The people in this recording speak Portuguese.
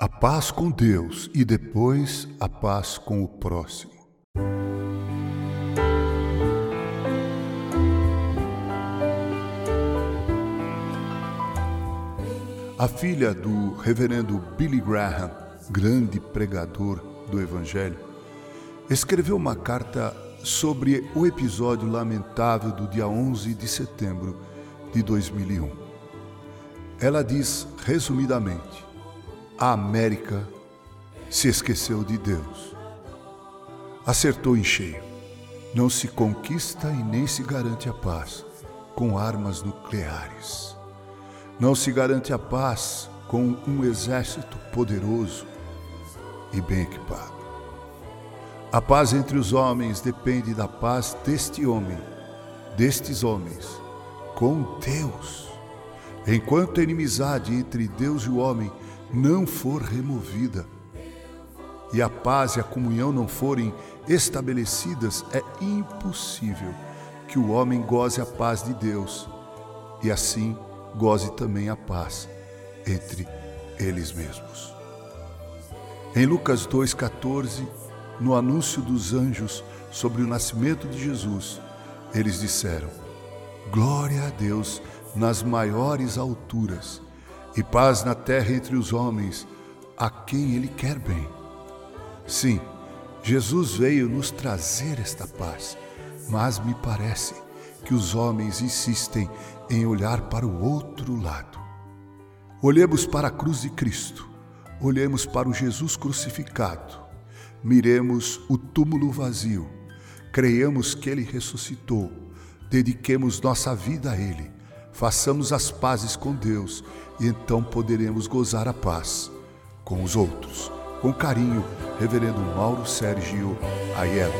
A paz com Deus e depois a paz com o próximo. A filha do reverendo Billy Graham, grande pregador do Evangelho, escreveu uma carta sobre o episódio lamentável do dia 11 de setembro de 2001. Ela diz resumidamente: a América se esqueceu de Deus. Acertou em cheio. Não se conquista e nem se garante a paz com armas nucleares. Não se garante a paz com um exército poderoso e bem equipado. A paz entre os homens depende da paz deste homem, destes homens, com Deus. Enquanto a inimizade entre Deus e o homem não for removida e a paz e a comunhão não forem estabelecidas, é impossível que o homem goze a paz de Deus e assim goze também a paz entre eles mesmos. Em Lucas 2,14, no anúncio dos anjos sobre o nascimento de Jesus, eles disseram: Glória a Deus nas maiores alturas e paz na terra entre os homens, a quem Ele quer bem. Sim, Jesus veio nos trazer esta paz, mas me parece que os homens insistem em olhar para o outro lado. Olhemos para a cruz de Cristo, olhemos para o Jesus crucificado, miremos o túmulo vazio, creiamos que Ele ressuscitou, dediquemos nossa vida a Ele façamos as pazes com Deus e então poderemos gozar a paz com os outros. Com carinho, Reverendo Mauro Sérgio Aiello.